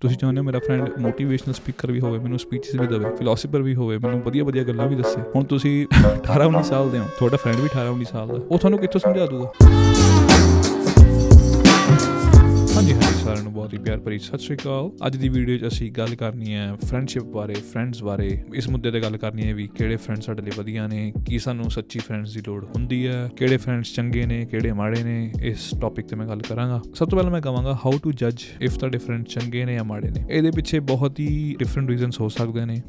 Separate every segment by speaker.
Speaker 1: ਤੁਸੀਂ ਚਾਹੁੰਦੇ ਹੋ ਮੇਰਾ ਫਰੈਂਡ ਮੋਟੀਵੇਸ਼ਨਲ ਸਪੀਕਰ ਵੀ ਹੋਵੇ, ਮੈਨੂੰ ਸਪੀਚਸ ਵੀ ਦੇਵੇ ਫਿਲਾਸਫਰ ਵੀ ਹੋਵੇ, ਮੈਨੂੰ ਵਧੀਆ ਵਧੀਆ ਗੱਲਾਂ ਵੀ ਦੱਸੇ। ਹੁਣ ਤੁਸੀਂ 18 19 ਸਾਲ ਦੇ ਹੋ, ਤੁਹਾਡਾ ਫਰੈਂਡ ਵੀ 18 19 ਸਾਲ ਦਾ। ਉਹ ਤੁਹਾਨੂੰ ਕਿੱਥੋਂ ਸਮਝਾ ਦੂਗਾ? ਹਾਂਜੀ ਹਾਂਜੀ, ਸਾਰਿਆਂ ਨੂੰ ਬਹੁਤ ਹੀ ਪਿਆਰ ਭਰੀ ਸਤਿ ਸ਼੍ਰੀ ਅਕਾਲ। ਅੱਜ ਦੀ ਵੀਡੀਓ 'ਚ ਅਸੀਂ ਗੱਲ ਕਰਨੀ ਹੈ ਫਰੈਂਡਸ਼ਿਪ ਬਾਰੇ ਫਰੈਂਡਸ ਬਾਰੇ। ਇਸ ਮੁੱਦੇ ਤੇ ਗੱਲ ਕਰਨੀ ਹੈ ਵੀ ਕਿਹੜੇ ਫਰੈਂਡ ਸਾਡੇ ਲਈ ਵਧੀਆ ਨੇ, ਕੀ ਸਾਨੂੰ ਸੱਚੀ ਫਰੈਂਡਸ ਦੀ ਲੋੜ ਹੁੰਦੀ ਹੈ, ਕਿਹੜੇ ਫਰੈਂਡਸ ਚੰਗੇ ਨੇ, ਕਿਹੜੇ ਮਾੜੇ ਨੇ, ਇਸ ਟੌਪਿਕ ਤੇ ਮੈਂ ਗੱਲ ਕਰਾਂਗਾ। ਸਭ ਤੋਂ ਪਹਿਲਾਂ ਮੈਂ ਕਹਾਂਗਾ ਹਾਊ ਟੂ ਜੱਜ ਇਫ ਤੁਹਾਡੇ ਫਰੈਂਡ ਚੰਗੇ ਨੇ ਜਾਂ ਮਾੜੇ ਨੇ। ਇਹਦੇ ਪਿੱਛੇ ਬਹੁਤ ਹੀ ਡਿਫਰੈਂਟ ਰੀਜ਼ਨਸ ਹੋ ਸਕਦੇ ਨੇ।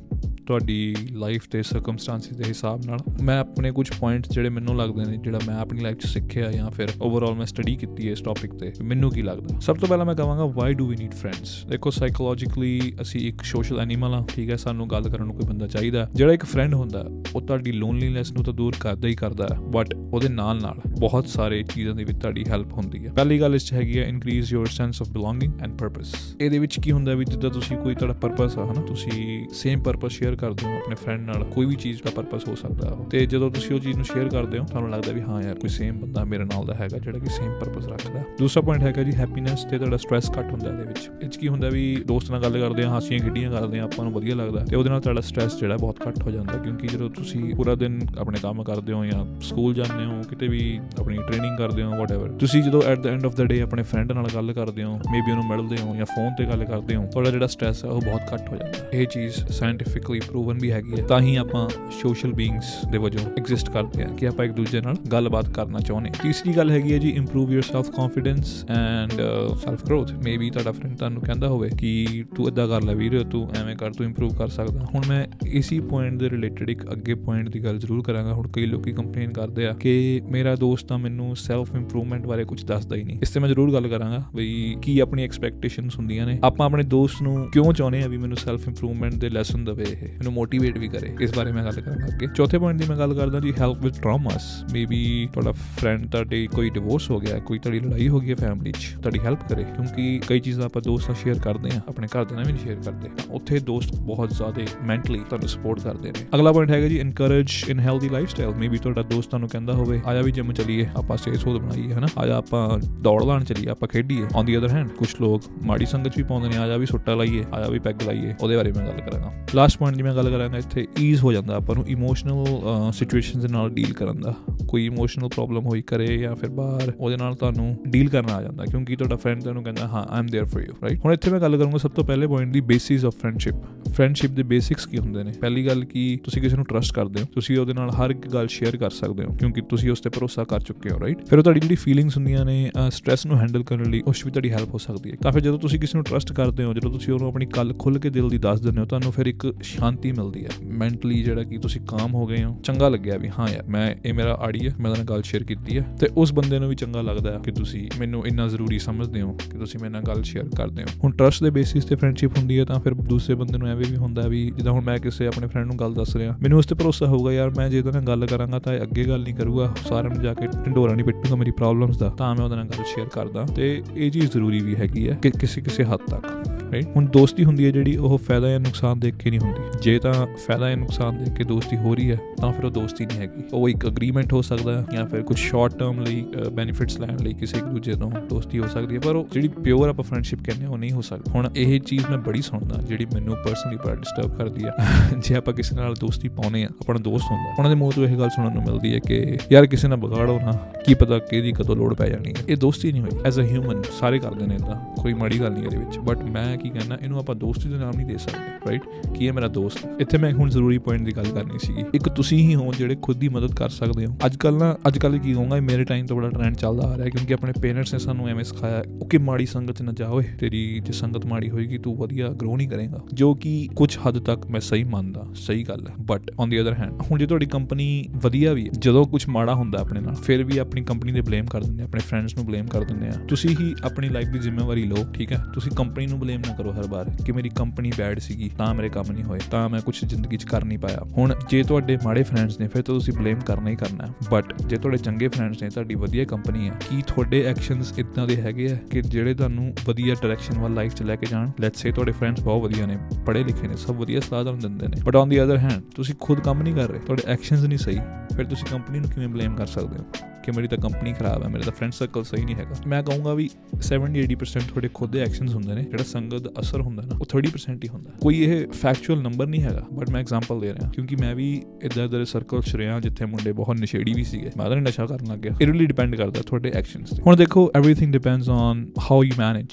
Speaker 1: ਤੁਹਾਡੀ ਲਾਈਫ ਤੇ ਸਰਕਮਸਟੈਂਸਿਸ ਦੇ ਹਿਸਾਬ ਨਾਲ ਮੈਂ ਆਪਣੇ ਕੁਝ ਪੁਆਇੰਟਸ ਜਿਹੜੇ ਮੈਨੂੰ ਲੱਗਦੇ ਨੇ, ਜਿਹੜਾ ਮੈਂ ਆਪਣੀ ਲਾਈਫ 'ਚ ਸਿੱਖਿਆ ਜਾਂ ਫਿਰ ਓਵਰਆਲ ਮੈਂ ਸਟੱਡੀ ਕੀਤੀ ਹੈ ਇਸ ਟੌਪਿਕ ਤੇ, ਮੈਨੂੰ ਕੀ ਲੱਗਦਾ? ਸਭ ਤੋਂ ਪਹਿਲਾਂ ਮੈਂ ਕਹਾਂਗਾ why do we need friends ਦੇਖੋ ਸਾਈਕੋਲੋਜੀਕਲੀ ਅਸੀਂ ਇੱਕ ਸੋਸ਼ਲ ਐਨੀਮਲ ਆ ਠੀਕ ਹੈ? ਸਾਨੂੰ ਗੱਲ ਕਰਨ ਨੂੰ ਕੋਈ ਬੰਦਾ ਚਾਹੀਦਾ ਜਿਹੜਾ ਇੱਕ ਫਰੈਂਡ ਹੁੰਦਾ ਉਹ ਤੁਹਾਡੀ ਲੋਨਲੀਨੈਸ ਨੂੰ ਤਾਂ ਦੂਰ ਕਰਦਾ ਹੀ ਕਰਦਾ ਹੈ ਬਟ ਉਹਦੇ ਨਾਲ ਨਾਲ ਬਹੁਤ ਸਾਰੇ ਚੀਜ਼ਾਂ ਦੇ ਵਿੱਚ ਤੁਹਾਡੀ ਹੈਲਪ ਹੁੰਦੀ ਹੈ। ਪਹਿਲੀ ਗੱਲ ਇਸ ਚ ਹੈਗੀ ਹੈ increase your sense of belonging and purpose ਇਹਦੇ ਵਿੱਚ ਕੀ ਹੁੰਦਾ ਵੀ ਜਿੱਦਾਂ ਤੁਸੀਂ ਕੋਈ ਤੁਹਾਡਾ ਪਰਪਸ ਆ, ਹਨਾ, ਤੁਸੀਂ ਸੇਮ ਪਰਪਸ ਸ਼ੇਅਰ ਕਰਦੇ ਹੋ ਆਪਣੇ ਫਰੈਂਡ ਨਾਲ, ਕੋਈ ਵੀ ਚੀਜ਼ ਦਾ ਪਰਪਸ ਹੋ ਸਕਦਾ ਹੈ ਤੇ ਜਦੋਂ ਤੁਸੀਂ ਉਹ ਚੀਜ਼ ਨੂੰ ਸ਼ੇਅਰ ਕਰਦੇ ਹੋ, ਤੁਹਾਨੂੰ ਲੱਗਦਾ ਵੀ ਹਾਂ ਯਾਰ, ਕੋਈ ਸੇਮ ਬੰਦਾ ਮੇਰੇ ਨਾਲ ਦਾ ਹੈਗਾ ਜਿਹੜਾ ਕਿ ਸੇਮ ਪਰਪਸ ਰੱਖਦਾ ਦੂਸਰਾ ਪੁਆਇੰਟ ਹੈਗਾ ਜੀ ਹੈਪੀਨੈਸ ਤੇ ਤੁਹਾਡਾ ਸਟ੍ਰੈਸ ਘੱਟ ਹੁੰਦਾ ਇਹਦੇ ਵਿੱਚ। ਇਹ ਕੀ ਹੁੰਦਾ ਵੀ ਦੋਸਤ ਨਾਲ ਗੱਲ ਕਰਦੇ ਆ ਹਾਸੀਆਂ ਖੇਡੀਆਂ ਕਰਦੇ ਆ ਆਪਾਂ ਨੂੰ ਵਧੀਆ ਲੱਗਦਾ ਤੇ ਉਹਦੇ ਨਾਲ ਤੁਹਾਡਾ ਸਟ੍ਰੈਸ ਜਿਹੜਾ ਬਹੁਤ ਘੱਟ ਹੋ ਜਾਂਦਾ, ਕਿਉਂਕਿ ਜਦੋਂ ਤੁਸੀਂ ਪੂਰਾ ਦਿਨ ਆਪਣੇ ਕੰਮ ਕਰਦੇ ਹੋ ਜਾਂ ਸਕੂਲ ਜਾਂਦੇ ਹੋ, ਕਿਤੇ ਵੀ ਆਪਣੀ ਟ੍ਰੇਨਿੰਗ ਕਰਦੇ ਹੋ ਵਾਟਐਵਰ ਤੁਸੀਂ ਜਦੋਂ at the end of the day ਆਪਣੇ ਫਰੈਂਡ ਨਾਲ ਗੱਲ ਕਰਦੇ ਹੋ ਮੇਬੀ ਉਹਨੂੰ ਮਿਲਦੇ ਹੋ ਜਾਂ ਫੋਨ ਤੇ ਗੱਲ ਕਰਦੇ ਹੋ, ਤੁਹਾਡਾ ਜਿਹੜਾ ਸਟ्रेस ਹੈ ਉਹ ਬਹੁਤ ਘੱਟ ਹੋ ਜਾਂਦਾ। ਇਹ ਚੀਜ਼ ਸਾਇੰਟੀਫਿਕਲੀ ਪ੍ਰੂਵਨ ਵੀ ਹੈਗੀ ਹੈ। ਤਾਂ ਹੀ ਆਪਾਂ ਸੋਸ਼ਲ ਬੀਇੰਗਸ ਦੇ ਵਜੋਂ ਐਗਜ਼ਿਸਟ ਕਰਦੇ ਹਾਂ ਕਿ ਆਪਾਂ ਇੱਕ ਦੂਜੇ ਨਾਲ ਗੱਲਬਾਤ ਕਰਨਾ ਚਾਹੁੰਦੇ ਹਾਂ। ਤੀਸਰੀ ਗੱਲ ਹੈਗੀ ਹੈ ਜੀ improve your self confidence and self growth maybe ਤੁਹਾਡਾ ਫਰੈਂਡ ਤੁਹਾਨੂੰ ਕਹਿੰਦਾ ਹੋਵੇ ਕਿ ਤੂੰ ਇਦਾਂ ਕਰ ਲੈ ਵੀਰ, ਤੂੰ ਐਵੇਂ ਕਰ, ਤੂੰ ਇੰਪਰੂਵ ਕਰ ਸਕਦਾ। ਹੁਣ ਮੈਂ ਇਸੀ ਪੁਆਇੰਟ ਦੇ ਰਿਲੇਟਡ ਇੱਕ ਅੱਗੇ ਪੁਆਇੰਟ ਦੀ ਗੱਲ ਜ਼ਰੂਰ ਕਰਾਂਗਾ। ਹੁਣ ਕਈ ਲੋਕੀ ਕੰਪਲੇਨ ਕਰਦੇ ਆ ਕਿ ਮੇਰਾ ਦੋਸਤ ਤਾਂ ਮੈਨੂੰ ਸੈਲਫ ਇੰਪਰੂਵਮੈਂਟ ਬਾਰੇ ਕੁਝ ਦੱਸਦਾ ਹੀ ਨਹੀਂ। ਇਸ ਤੇ ਮੈਂ ਜ਼ਰੂਰ ਗੱਲ ਕਰਾਂਗਾ ਵੀ ਕੀ ਆਪਣੀ ਐਕਸਪੈਕਟੇਸ਼ਨਸ ਹੁੰਦੀਆਂ ਨੇ। ਆਪਾਂ ਆਪਣੇ ਦੋਸਤ ਨੂੰ ਕਿਉਂ ਚਾਹੁੰਦੇ ਆ ਵੀ ਮੈਨੂੰ ਸੈਲਫ ਇੰਪਰੂਵਮੈਂਟ ਦੇ ਲੈਸਨ ਦੇਵੇ ਇਹ? ਮੈਨੂੰ ਮੋਟੀਵੇਟ ਵੀ ਕਰੇ। ਇਸ ਬਾਰੇ ਮੈਂ ਗੱਲ ਕਰਾਂਗਾ ਅੱਗੇ। ਚੌਥੇ ਪੁਆਇੰਟ ਦੀ ਮੈਂ ਗੱਲ ਕਰਦਾ ਜੀ ਹੈਲਪ ਵਿਦ ਟਰਾਮਾਸ ਮੇਬੀ ਤੁਹਾਡਾ ਫਰੈਂਡ ਤੁਹਾਡੇ ਕੋਈ ਡਿਵੋਰਸ ਹੋ ਗਿਆ, ਕੋਈ ਤੁਹਾਡੀ ਲੜਾਈ ਹੋ ਗਈ ਹੈ ਫੈਮਿਲੀ 'ਚ, ਤੁਹਾਡੀ ਹੈਲਪ ਕਰੇ। ਕਿਉਂਕਿ ਕਈ ਚੀਜ਼ਾਂ ਆਪਾਂ ਦੋਸਤ ਨਾਲ ਸ਼ੇਅਰ ਕਰਦੇ ਆ, ਆਪਣੇ ਘਰਦਿਆਂ ਨਾਲ ਵੀ ਨਹੀਂ ਸ਼ੇਅਰ ਕਰਦੇ। ਉੱਥੇ ਦੋਸਤ ਬਹੁਤ ਜ਼ਿਆਦਾ ਮੈਂਟਲੀ ਤੁਹਾਨੂੰ ਸਪੋਰਟ ਕਰਦੇ ਨੇ। ਅਗਲਾ ਪੁਆਇੰਟ ਹੈਗਾ ਜੀ encourage in healthy lifestyle maybe ਤੁਹਾਡਾ ਦੋਸਤ ਤੁਹਾਨੂੰ ਕਹਿੰਦਾ ਹੋਵੇ, ਆ ਜਾ ਵੀ ਜਿਮ ਚਲੀਏ, ਆਪਾਂ ਸਿਹਤ ਸੋਧ ਬਣਾਈਏ, ਹਨਾ? ਆ ਜਾ ਆਪਾਂ ਦੌੜ ਲਾਣ ਚਲੀਏ, ਆਪਾਂ ਖੇਡੀਏ। ਔਨ ਦੀ ਅਦਰ ਹੈਂਡ ਕੁਝ ਲੋਕ ਮਾੜੀ ਸੰਗਤ ਵੀ ਪਾਉਂਦੇ ਨੇ, ਆ ਜਾ ਵੀ ਸੁੱਟਾ ਲਾਈਏ, ਆ ਜਾ ਵੀ ਪੈਗ ਲਾਈਏ। ਉਹਦੇ ਬਾਰੇ ਮੈਂ ਗੱਲ ਕਰਾਂਗਾ। ਲਾਸਟ ਪੁਆਇੰਟ ਦੀ ਮੈਂ ਗੱਲ ਕਰਾਂਗਾ, ਇੱਥੇ ਈਜ਼ ਹੋ ਜਾਂਦਾ ਆਪਾਂ ਨੂੰ ਇਮੋਸ਼ਨਲ ਸਿਚੁਏਸ਼ਨਸ ਨਾਲ ਡੀਲ ਕਰਨ ਦਾ। ਕੋਈ ਇਮੋਸ਼ਨਲ ਪ੍ਰੋਬਲਮ ਹੋਈ ਕਰੇ ਜਾਂ ਫਿਰ ਬਾਹਰ, ਉਹਦੇ ਨਾਲ ਤੁਹਾਨੂੰ ਡੀਲ ਕਰਨਾ ਆ ਜਾਂਦਾ, ਕਿਉਂਕਿ ਤੁਹਾਡਾ ਫਰੈਂਡ ਤੁਹਾਨੂੰ ਕਹਿੰਦਾ, ਹਾਂ I'm there for you right ਹੁਣ ਇੱਥੇ ਮੈਂ ਗੱਲ ਕਰੂੰਗਾ ਸਭ ਤੋਂ ਪਹਿਲੇ point the basis of friendship friendship ਦੇ ਬੇਸਿਕਸ ਕੀ ਹੁੰਦੇ ਨੇ? ਪਹਿਲੀ ਗੱਲ ਕਿ ਤੁਸੀਂ ਕਿਸੇ ਨੂੰ ਟਰਸਟ ਕਰਦੇ ਹੋ, ਤੁਸੀਂ ਉਹਦੇ ਨਾਲ ਹਰ ਇੱਕ ਗੱਲ ਸ਼ੇਅਰ ਕਰ ਸਕਦੇ ਹੋ, ਕਿਉਂਕਿ ਤੁਸੀਂ ਉਸ ਤੇ ਭਰੋਸਾ ਕਰ ਚੁੱਕੇ ਹੋ ਰਾਈਟ ਫਿਰ ਉਹ ਤੁਹਾਡੀ ਜਿਹੜੀ ਫੀਲਿੰਗਸ ਹੁੰਦੀਆਂ ਨੇ ਸਟ्रेस ਨੂੰ ਹੈਂਡਲ ਕਰਨ ਲਈ ਉਸ ਵੀ ਤੁਹਾਡੀ ਹੈਲਪ ਹੋ ਸਕਦੀ ਹੈ। ਤਾਂ ਫਿਰ ਜਦੋਂ ਤੁਸੀਂ ਕਿਸੇ ਨੂੰ ਟਰਸਟ ਕਰਦੇ ਹੋ, ਜਦੋਂ ਤੁਸੀਂ ਉਹਨੂੰ ਆਪਣੀ ਗੱਲ ਖੁੱਲ ਕੇ ਦਿਲ ਦੀ ਦੱਸ ਦਿੰਦੇ ਹੋ, ਤੁਹਾਨੂੰ ਫਿਰ ਇੱਕ ਸ਼ਾਂਤੀ ਮਿਲਦੀ ਹੈ। ਮੈਂਟਲੀ ਜਿਹੜਾ ਕਿ ਤੁਸੀਂ ਕਾਮ ਹੋ ਗਏ ਹੋ, ਚੰਗਾ ਲੱਗਿਆ ਵੀ, ਹਾਂ ਯਾਰ, ਮੈਂ, ਇਹ ਮੇਰਾ ਆੜੀ ਹੈ, ਮੈਂ ਉਹਦੇ ਨਾਲ ਗੱਲ ਸ਼ੇਅਰ ਕੀਤੀ ਹੈ। ਤੇ ਉਸ ਬੰਦੇ ਨੂੰ ਵੀ ਚੰਗਾ ਲੱਗਦਾ ਹੈ ਕਿ ਤੁਸੀਂ ਮੈਨੂੰ ਇੰਨਾ ਜ਼ਰੂਰੀ ਸਮਝਦੇ ਹੋ ਕਿ ਤੁਸੀਂ ਮੇਰੇ ਨਾਲ ਗੱਲ ਸ਼ੇਅਰ ਕਰਦੇ ਹੋ। ਹੁਣ ਟਰਸਟ ਦੇ ਬੇਸਿਸ ਤੇ ਫਰੈਂਡਸ਼ਿਪ ਹੁੰਦੀ ਹੈ, ਤਾਂ ਫਿਰ ਦੂਸਰੇ ਬੰਦੇ ਨੂੰ ਐਵੇਂ ਵੀ ਹੁੰਦਾ ਵੀ, ਜਿੱਦਾਂ ਹੁਣ ਮੈਂ ਕਿਸੇ ਆਪਣੇ ਫਰੈਂਡ ਨੂੰ ਗੱਲ ਦੱਸ ਰਿਹਾ, ਮੈਨੂੰ ਉਸ ਤੇ ਭਰੋਸਾ ਹੋਊਗਾ ਯਾਰ, ਮੈਂ ਜੇ ਉਹਦੇ ਨਾਲ ਗੱਲ ਕਰਾਂਗਾ ਤਾਂ ਇਹ ਅੱਗੇ ਗੱਲ ਨਹੀਂ ਕਰੂਗਾ, ਸਾਰਿਆਂ ਨੂੰ ਜਾ ਕੇ ਢਿੰਡੋਰਾ ਨਹੀਂ ਪਿੱਟੂਗਾ ਮੇਰੀ ਪ੍ਰੋਬਲਮਸ ਦਾ, ਤਾਂ ਮੈਂ ਉਹਦੇ ਨਾਲ ਗੱਲ ਸ਼ੇਅਰ ਕਰਦਾ। ਤੇ ਇਹ ਚੀਜ਼ ਜ਼ਰੂਰੀ ਵੀ ਹੈਗੀ ਹੈ ਕਿ ਕਿਸੇ ਕਿਸੇ ਹੱਦ ਤੱਕ। ਰਾਈਟ ਹੁਣ ਦੋਸਤੀ ਹੁੰਦੀ ਹੈ ਜਿਹੜੀ, ਉਹ ਫਾਇਦਾ ਜਾਂ ਨੁਕਸਾਨ ਦੇਖ ਕੇ ਨਹੀਂ ਹੁੰਦੀ। ਜੇ ਤਾਂ ਫਾਇਦਾ ਜਾਂ ਨੁਕਸਾਨ ਦੇਖ ਕੇ ਦੋਸਤੀ ਹੋ ਰਹੀ ਹੈ, ਤਾਂ ਫਿਰ ਉਹ ਦੋਸਤੀ ਨਹੀਂ ਹੈਗੀ। ਉਹ ਇੱਕ ਅਗਰੀਮੈਂਟ ਹੋ ਸਕਦਾ ਹੈ ਜਾਂ ਫਿਰ ਕੁਝ ਸ਼ਾਰਟ ਟਰਮ ਲਈ ਬੈਨੀਫਿਟਸ ਲੈਣ ਲਈ ਕਿਸੇ ਇੱਕ ਦੂਜੇ ਤੋਂ ਦੋਸਤੀ ਹੋ ਸਕਦੀ ਹੈ। ਪਰ ਉਹ ਜਿਹੜੀ ਪਿਓਰ ਆਪਾਂ ਫਰੈਂਡਸ਼ਿਪ ਕਹਿੰਦੇ ਉਹ ਨਹੀਂ ਹੋ ਸਕਦੀ। ਹੁਣ ਇਹ ਚੀਜ਼ ਮੈਂ ਬੜੀ ਸੁਣਦਾ, ਜਿਹੜੀ ਮੈਨੂੰ ਪਰਸਨਲੀ ਬੜਾ ਡਿਸਟਰਬ ਕਰਦੀ ਆ ਜੇ ਆਪਾਂ ਕਿਸੇ ਨਾਲ ਦੋਸਤੀ ਪਾਉਨੇ ਆ ਆਪਣਾ ਦੋਸਤ ਹੁੰਦਾ, ਉਹਨਾਂ ਦੇ ਮੂੰਹ ਤੋਂ ਇਹ ਗੱਲ ਸੁਣਨ ਨੂੰ ਮਿਲਦੀ ਹੈ ਕਿ, ਯਾਰ, ਕਿਸੇ ਨਾਲ ਵਿਗਾੜੋ ਨਾ। ਕੀ ਪਤਾ ਕਿਹਦੀ ਕਦੋਂ ਲੋੜ ਪੈ ਜਾਣੀ ਹੈ? ਇਹ ਦੋਸਤੀ ਨਹੀਂ ਹੋਈ। ਐਜ਼ ਅ ਹਿਊਮਨ ਸਾਰੇ ਕਰਦੇ ਨੇ ਇਦਾਂ ਕੋਈ ਮਾੜੀ ਗੱਲ ਨਹੀਂ ਇਹਦੇ ਵਿੱਚ। ਬਟ ਮੈਂ ਕੀ ਕਹਿੰਦਾ ਇਹਨੂੰ ਆਪਾਂ ਦੋਸਤੀ ਦੇ ਨਾਮ ਨਹੀਂ ਦੇ ਸਕਦੇ ਰਾਈਟ ਕੀ ਹੈ ਮੇਰਾ ਦੋਸਤ? ਇੱਥੇ ਮੈਂ ਹੁਣ ਜ਼ਰੂਰੀ ਪੁਆਇੰਟ ਦੀ ਗੱਲ ਕਰਨੀ ਸੀਗੀ। ਇੱਕ ਤੁਸੀਂ ਹੀ ਹੋ ਜਿਹੜੇ ਖੁਦ ਦੀ ਮਦਦ ਕਰ ਸਕਦੇ ਹੋ। ਅੱਜ ਕੱਲ ਨਾ ਅੱਜ ਕੱਲ ਕੀ ਕਹੂੰਗਾ ਮੇਰੇ ਟਾਈਮ ਤੋਂ ਬੜਾ ਟ੍ਰੈਂਡ ਚੱਲਦਾ ਆ ਰਿਹਾ ਕਿਉਂਕਿ ਆਪਣੇ ਪੇਰੈਂਟਸ ਨੇ ਸਾਨੂੰ ਐਵੇਂ ਸਿਖਾਇਆ ਉਹ ਕਿ ਮਾੜੀ ਸੰਗਤ 'ਚ ਨਾ ਜਾ ਓਏ, ਤੇਰੀ ਜੇ ਸੰਗਤ ਮਾੜੀ ਹੋਏਗੀ, ਤੂੰ ਵਧੀਆ ਗਰੋ ਨਹੀਂ ਕਰੇਗਾ। ਜੋ ਕਿ ਕੁਝ ਹੱਦ ਤੱਕ ਮੈਂ ਸਹੀ ਮੰਨਦਾ, ਸਹੀ ਗੱਲ ਹੈ। But on the other hand ਹੁਣ ਜੇ ਤੁਹਾਡੀ ਕੰਪਨੀ ਵਧੀਆ ਵੀ ਹੈ, ਜਦੋਂ ਕੁਝ ਮਾੜਾ ਹੁੰਦਾ ਆਪਣੇ ਨਾਲ, ਫਿਰ ਵੀ ਆਪਣੀ ਕੰਪਨੀ ਦੇ ਬਲੇਮ ਕਰ ਦਿੰਦੇ ਆ, ਆਪਣੇ ਫਰੈਂਡਸ ਨੂੰ ਬਲੇਮ ਕਰ ਦਿੰਦੇ ਆ। ਤੁਸੀਂ ਹੀ ਆਪਣੀ ਲਾਈਫ ਦੀ ਜ਼ਿੰਮੇਵਾਰੀ ਲਓ, ਠੀਕ ਹੈ? ਤੁਸੀਂ ਕੰਪਨੀ ਨੂੰ ਬਲੇਮ ਨਾ ਕਰੋ ਹਰ ਵਾਰ, ਕਿ ਮੇਰੀ ਕੰਪਨੀ ਬੈਡ ਸੀਗੀ, ਤਾਂ ਮੇਰੇ ਕੰਮ ਨਹੀਂ ਹੋਏ, ਤਾਂ ਮੈਂ ਕੁਝ ਜ਼ਿੰਦਗੀ 'ਚ ਕਰ ਨਹੀਂ ਪਾਇਆ। ਹੁਣ ਜੇ ਤੁਹਾਡੇ ਮਾੜੇ ਫਰੈਂਡਸ ਨੇ, ਫਿਰ ਤਾਂ ਤੁਸੀਂ ਬਲੇਮ ਕਰਨਾ ਹੀ ਕਰਨਾ ਹੈ। ਬਟ ਜੇ ਤੁਹਾਡੇ ਚੰਗੇ ਫਰੈਂਡਸ ਨੇ, ਤੁਹਾਡੀ ਵਧੀਆ ਕੰਪਨੀ ਹੈ, ਕੀ ਤੁਹਾਡੇ ਐਕਸ਼ਨਸ ਇਦਾਂ ਦੇ ਹੈਗੇ ਆ ਕਿ ਜਿਹੜੇ ਤੁਹਾਨੂੰ ਵਧੀਆ ਡਾਇਰੈਕਸ਼ਨ ਵੱਲ ਲਾਈਫ 'ਚ ਲੈ ਕੇ ਜਾਣ? ਲੈਟਸ ਸੇ ਤੁਹਾਡੇ ਫਰੈਂਡਸ ਬਹੁਤ ਵਧੀਆ ਨੇ, ਪੜ੍ਹੇ ਲਿਖੇ ਨੇ, ਸਭ ਵਧੀਆ ਸਲਾਹ ਤੁਹਾਨੂੰ ਦਿੰਦੇ ਨੇ। But on the other hand ਤੁਸੀਂ ਖੁਦ ਕੰਮ ਨਹੀਂ ਕਰ ਰਹੇ, ਤੁਹਾਡੇ ਐਕਸ਼ਨਸ ਨਹੀਂ ਸਹੀ, ਫਿਰ ਤੁਸੀਂ ਕੰਪਨੀ ਨੂੰ ਕਿਵੇਂ ਬਲੇਮ ਕਰ ਸਕਦੇ ਹੋ? ਕਿ ਮੇਰੀ ਤਾਂ ਕੰਪਨੀ ਖਰਾਬ ਹੈ, ਮੇਰਾ ਤਾਂ ਫਰੈਂਡ ਸਰਕਲ ਸਹੀ ਨਹੀਂ ਹੈਗਾ। ਮੈਂ ਕਹੂੰਗਾ ਵੀ 70 80% ਤੁਹਾਡੇ ਖੁਦ ਦੇ ਐਕਸ਼ਨਸ ਹੁੰਦੇ ਨੇ, ਜਿਹੜਾ ਸੰਗਤ ਦਾ ਅਸਰ ਹੁੰਦਾ ਨਾ, ਉਹ 30% ਹੀ ਹੁੰਦਾ। ਕੋਈ ਇਹ ਫੈਕਚੁਅਲ ਨੰਬਰ ਨਹੀਂ ਹੈਗਾ ਬਟ ਮੈਂ ਐਗਜ਼ਾਮਪਲ ਦੇ ਰਿਹਾ। ਕਿਉਂਕਿ ਮੈਂ ਵੀ ਇਦਾਂ ਦੇ ਸਰਕਲ ਚ ਰਿਹਾ, ਜਿੱਥੇ ਮੁੰਡੇ ਬਹੁਤ ਨਸ਼ੇੜੀ ਵੀ ਸੀਗੇ। ਮੈਂ ਤਾਂ ਨਸ਼ਾ ਕਰਨ ਲੱਗ ਗਿਆ। ਇਟ ਰੀਲੀ ਡਿਪੈਂਡ ਕਰਦਾ ਤੁਹਾਡੇ ਐਕਸ਼ਨਸ ਤੇ। ਹੁਣ ਦੇਖੋ everything depends on how you manage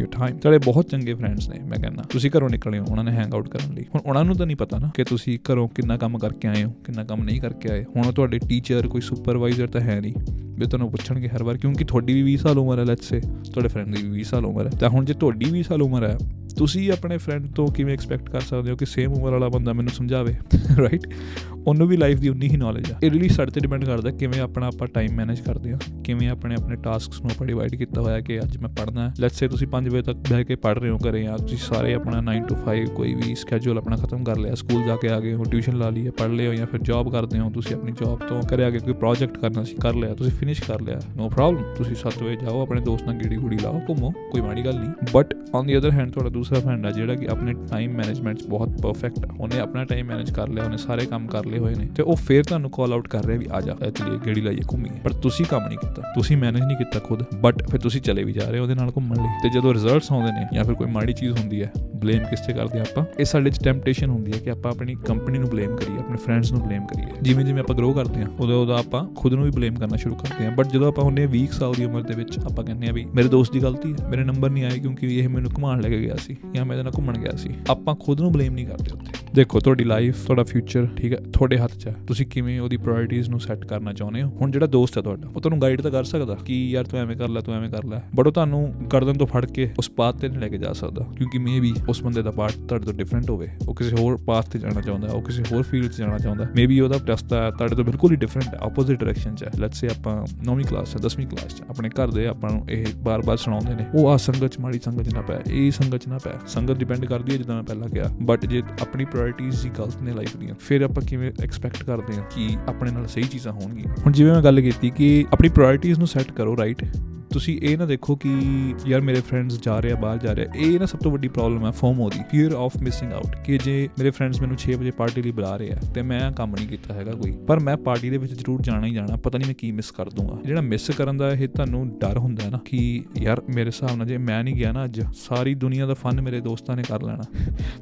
Speaker 1: your time ਤੁਹਾਡੇ ਬਹੁਤ ਚੰਗੇ ਫਰੈਂਡਸ ਨੇ, ਮੈਂ ਕਹਿੰਦਾ। ਤੁਸੀਂ ਘਰੋਂ ਨਿਕਲੇ ਹੋ, ਉਹਨਾਂ ਨੇ ਹੈਂਗ ਆਊਟ ਕਰਨ ਲਈ। ਹੁਣ ਉਹਨਾਂ ਨੂੰ ਤਾਂ ਨਹੀਂ ਪਤਾ ਨਾ ਕਿ ਤੁਸੀਂ ਘਰੋਂ ਕਿੰਨਾ ਕੰਮ ਕਰਕੇ ਆਏ ਹੋ, ਕਿੰਨਾ ਕੰਮ ਨਹੀਂ ਕਰਕੇ ਆਏ। ਹੁਣ ਤੁਹਾਡੇ ਟੀਚਰ ਕੋਈ ਸੁਪਰਵਾਈਜ਼ਰ ਤਾਂ ਹੈ ਨਹੀਂ। ਵੀ ਤੁਹਾਨੂੰ ਪੁੱਛਣਗੇ ਹਰ ਵਾਰ, ਕਿਉਂਕਿ ਤੁਹਾਡੀ ਵੀ 20 ਸਾਲ ਉਮਰ ਹੈ ਲੈਟਸ ਸੇ ਤੁਹਾਡੇ ਫਰੈਂਡ ਦੀ ਵੀ 20 ਸਾਲ ਉਮਰ ਹੈ। ਤਾਂ ਹੁਣ ਜੇ ਤੁਹਾਡੀ 20 ਸਾਲ ਉਮਰ ਹੈ ਤੁਸੀਂ ਆਪਣੇ ਫਰੈਂਡ ਤੋਂ ਕਿਵੇਂ ਐਕਸਪੈਕਟ ਕਰ ਸਕਦੇ ਹੋ ਕਿ ਸੇਮ ਉਮਰ ਵਾਲਾ ਬੰਦਾ ਮੈਨੂੰ ਸਮਝਾਵੇ? ਰਾਈਟ ਉਹਨੂੰ ਵੀ ਲਾਈਫ ਦੀ ਉਨੀ ਹੀ ਨੌਲੇਜ ਆ। ਇਹ ਰੀਲੀ ਸਾਡੇ ਤੇ ਡਿਪੈਂਡ ਕਰਦਾ ਕਿਵੇਂ ਆਪਣਾ ਆਪਾਂ ਟਾਈਮ ਮੈਨੇਜ ਕਰਦੇ ਆ ਕਿਵੇਂ ਆਪਣੇ ਆਪਣੇ ਟਾਸਕਸ ਨੂੰ ਆਪਾਂ ਡਿਵਾਈਡ ਕੀਤਾ ਹੋਇਆ ਕਿ ਅੱਜ ਮੈਂ ਪੜ੍ਹਨਾ ਹੈ। ਲੈਟਸ ਸੇ ਤੁਸੀਂ 5 ਵਜੇ ਤੱਕ ਬਹਿ ਕੇ ਪੜ੍ਹ ਰਹੇ ਹੋ ਘਰੇ ਆ ਤੁਸੀਂ ਸਾਰੇ ਆਪਣਾ 9 to 5 ਕੋਈ ਵੀ ਸਕੇਜੂਲ ਆਪਣਾ ਖਤਮ ਕਰ ਲਿਆ ਸਕੂਲ ਜਾ ਕੇ ਆ ਗਏ ਹੋ ਟਿਊਸ਼ਨ ਲਾ ਲਈ ਹੈ ਪੜ੍ਹ ਲਿਓ ਜਾਂ ਫਿਰ ਜੌਬ ਕਰਦੇ ਹੋ, ਤੁਸੀਂ ਆਪਣੀ ਜੌਬ ਤੋਂ ਘਰੇ ਆ ਕੇ ਕੋਈ ਪ੍ਰੋਜੈਕਟ ਕਰਨਾ ਸੀ, ਕਰ ਲਿਆ, ਤੁਸੀਂ ਫਿਨਿਸ਼ ਕਰ ਲਿਆ ਨੋ ਪ੍ਰੋਬਲਮ ਤੁਸੀਂ 7 ਵਜੇ ਜਾਓ, ਆਪਣੇ ਦੋਸਤ ਨਾਲ ਗੇੜੀ ਗੂੜੀ ਲਾਓ, ਘੁੰਮੋ, ਕੋਈ ਮਾੜੀ ਗੱਲ ਨਹੀਂ। But on the other hand ਤੁਹਾਡਾ ਦੂਸਰਾ ਫਰੈਂਡ ਆ ਜਿਹੜਾ ਕਿ ਆਪਣੇ ਟਾਈਮ ਮੈਨੇਜਮੈਂਟ 'ਚ ਬਹੁਤ ਪਰਫੈਕਟ ਆ। ਉਹਨੇ ਆਪਣਾ ਟਾਈਮ ਮੈਨੇਜ ਕਰ ਲਿਆ, ਉਹਨੇ ਸਾਰੇ ਕੰਮ ਕਰ ਲਏ ਹੋਏ ਨੇ। ਤੇ ਉਹ ਫੇਰ ਤੁਹਾਨੂੰ ਕਾਲ ਆਊਟ ਕਰ ਰਿਹਾ ਵੀ ਆ ਜਾ ਚਲੀਏ, ਗੇੜੀ ਲਾਈਏ, ਘੁੰਮੀਏ। ਪਰ ਤੁਸੀਂ ਕੰਮ ਨਹੀਂ ਕੀਤਾ। ਤੁਸੀਂ ਮੈਨੇਜ ਨਹੀਂ ਕੀਤਾ ਖੁਦ। ਬਟ ਫਿਰ ਤੁਸੀਂ ਚਲੇ ਵੀ ਜਾ ਰਹੇ ਹੋ ਉਹਦੇ ਨਾਲ ਘੁੰਮਣ ਲਈ। ਤੇ ਜਦੋਂ ਰਿਜ਼ਲਟਸ ਆਉਂਦੇ ਨੇ ਜਾਂ ਫਿਰ ਕੋਈ ਮਾੜੀ ਚੀਜ਼ ਹੁੰਦੀ ਹੈ ਬਲੇਮ ਕਿਸ ਤੇ ਕਰਦੇ ਆ ਆਪਾਂ? ਇਹ ਸਾਡੇ 'ਚ ਟੈਂਪਟੇਸ਼ਨ ਹੁੰਦੀ ਹੈ ਕਿ ਆਪਾਂ ਆਪਣੀ ਕੰਪਨੀ ਨੂੰ ਬਲੇਮ ਕਰੀਏ, ਆਪਣੇ ਫਰੈਂਡਸ ਨੂੰ ਬਲੇਮ ਕਰੀਏ। ਜਿਵੇਂ ਜਿਵੇਂ ਆਪਾਂ ਗਰੋ ਕਰਦੇ ਹਾਂ, ਉਦੋਂ ਉਦੋਂ ਆਪਾਂ ਖੁਦ ਨੂੰ ਵੀ ਬਲੇਮ ਕਰਨਾ ਸ਼ੁਰੂ ਕਰਦੇ ਹਾਂ। ਬਟ ਜਦੋਂ ਆਪਾਂ ਹੁੰਨੇ 20 ਸਾਲ ਦੀ ਉਮਰ ਦੇ ਵਿੱਚ ਆਪਾਂ ਕਹਿੰਦੇ ਆ ਵੀ ਮੇਰੇ ਦੋਸਤ ਦੀ ਗਲਤੀ ਹੈ, ਮੇਰੇ ਨੰਬਰ ਨਹੀਂ ਆਏ ਕਿਉਂਕਿ ਇਹ ਮੈਨੂੰ ਘੁਮਾਉਣ ਲੈ ਕੇ ਗਿਆ ਸੀ। ਜਾਂ ਮੈਂ ਇਹਦੇ ਨਾਲ ਘੁੰਮਣ ਗਿਆ ਸੀ ਆਪਾਂ ਖੁਦ ਨੂੰ ਬਲੇਮ ਨਹੀਂ ਕਰਦੇ ਉੱਥੇ। ਦੇਖੋ, ਤੁਹਾਡੀ ਲਾਈਫ ਤੁਹਾਡਾ ਫਿਊਚਰ ਠੀਕ ਹੈ, ਤੁਹਾਡੇ ਹੱਥ 'ਚ ਹੈ। ਤੁਸੀਂ ਕਿਵੇਂ ਉਹਦੀ ਪ੍ਰਾਇੋਰਟੀਜ਼ ਨੂੰ ਸੈੱਟ ਕਰਨਾ ਚਾਹੁੰਦੇ ਹੋ? ਹੁਣ ਜਿਹੜਾ ਦੋਸਤ ਹੈ ਤੁਹਾਡਾ, ਉਹ ਤੁਹਾਨੂੰ ਗਾਈਡ ਤਾਂ ਕਰ ਸਕਦਾ ਕਿ ਯਾਰ ਤੂੰ ਐਵੇਂ ਕਰ ਲੈ, ਤੂੰ ਐਵੇਂ ਕਰ ਲੈ ਬਟ ਉਹ ਤੁਹਾਨੂੰ ਗਰਦਨ ਤੋਂ ਫੜ ਕੇ ਉਸ ਪਾਥ ਤੇ ਨਹੀਂ ਲੈ ਕੇ ਜਾ ਸਕਦਾ, ਕਿਉਂਕਿ ਮੇ ਵੀ ਉਸ ਬੰਦੇ ਦਾ ਪਾਰਟ ਤੁਹਾਡੇ ਤੋਂ ਡਿਫਰੈਂਟ ਹੋਵੇ। ਉਹ ਕਿਸੇ ਹੋਰ ਪਾਥ ਤੇ ਜਾਣਾ ਚਾਹੁੰਦਾ ਉਹ ਕਿਸੇ ਹੋਰ ਫੀਲਡ 'ਚ ਜਾਣਾ ਚਾਹੁੰਦਾ ਮੇ ਵੀ ਉਹਦਾ ਰਸਤਾ ਤੁਹਾਡੇ ਤੋਂ ਬਿਲਕੁਲ ਹੀ ਡਿਫਰੈਂਟ ਹੈ ਆਪੋਜ਼ਿਟ ਡਾਇਰੈਕਸ਼ਨ 'ਚ ਹੈ। ਲੈਟਸ ਸੇ ਆਪਾਂ 9ਵੀਂ ਕਲਾਸ 'ਚ 10ਵੀਂ ਕਲਾਸ 'ਚ, ਆਪਣੇ ਘਰ ਦੇ ਆਪਾਂ ਨੂੰ ਇਹ ਬਾਰ-ਬਾਰ ਸੁਣਾਉਂਦੇ ਨੇ, ਉਹ ਆ ਸੰਗਤ 'ਚ ਮਾੜੀ ਸੰਗਤ 'ਚ ਨਾ ਪੈ, ਇਹ ਸੰਗਤ 'ਚ ਨਾ ਪੈ। ਸੰਗਤ ਡਿਪੈਂਡ ਕਰਦੀ ਹੈ ਜਿੱਦਾਂ ਮੈਂ ਪਹਿਲਾਂ ਕਿਹਾ ਬਟ ਜੇ ਆਪਣੀ ਪ੍ਰਾਇੋਰਟੀਜ਼ ਦੀ ਗਲਤ ਨੇ ਲਾਈਫ ਦੀਆਂ। ਫਿਰ ਆਪਾਂ ਕਿਵੇਂ ਐਕਸਪੈਕਟ ਕਰਦੇ ਹਾਂ ਕਿ ਆਪਣੇ ਨਾਲ ਸਹੀ ਚੀਜ਼ਾਂ ਹੋਣਗੀਆਂ? ਹੁਣ ਜਿਵੇਂ ਮੈਂ ਗੱਲ ਕੀਤੀ ਕਿ ਆਪਣੀ ਪ੍ਰਾਇੋਰਟੀਜ਼ ਨੂੰ ਸੈੱਟ ਕਰੋ ਰਾਈਟ ਤੁਸੀਂ ਇਹ ਨਾ ਦੇਖੋ ਕਿ ਯਾਰ ਮੇਰੇ ਫਰੈਂਡਸ ਜਾ ਰਹੇ ਆ, ਬਾਹਰ ਜਾ ਰਹੇ ਆ, ਇਹ ਨਾ ਸਭ ਤੋਂ ਵੱਡੀ ਪ੍ਰੋਬਲਮ ਹੈ FOMO the fear of missing out ਕਿ ਜੇ ਮੇਰੇ ਫਰੈਂਡਸ ਮੈਨੂੰ 6 ਵਜੇ ਪਾਰਟੀ ਲਈ ਬੁਲਾ ਰਹੇ ਆ, ਤੇ ਮੈਂ ਕੰਮ ਨਹੀਂ ਕੀਤਾ ਹੈਗਾ ਕੋਈ। ਪਰ ਮੈਂ ਪਾਰਟੀ ਦੇ ਵਿੱਚ ਜ਼ਰੂਰ ਜਾਣਾ ਹੀ ਜਾਣਾ, ਪਤਾ ਨਹੀਂ ਮੈਂ ਕੀ ਮਿਸ ਕਰ ਦੂੰਗਾ। ਜਿਹੜਾ ਮਿਸ ਕਰਨ ਦਾ ਇਹ ਤੁਹਾਨੂੰ ਡਰ ਹੁੰਦਾ ਨਾ ਕਿ ਯਾਰ ਮੇਰੇ ਹਿਸਾਬ ਨਾਲ ਜੇ ਮੈਂ ਨਹੀਂ ਗਿਆ ਨਾ ਅੱਜ, ਸਾਰੀ ਦੁਨੀਆ ਦਾ ਫਨ ਮੇਰੇ ਦੋਸਤਾਂ ਨੇ ਕਰ ਲੈਣਾ।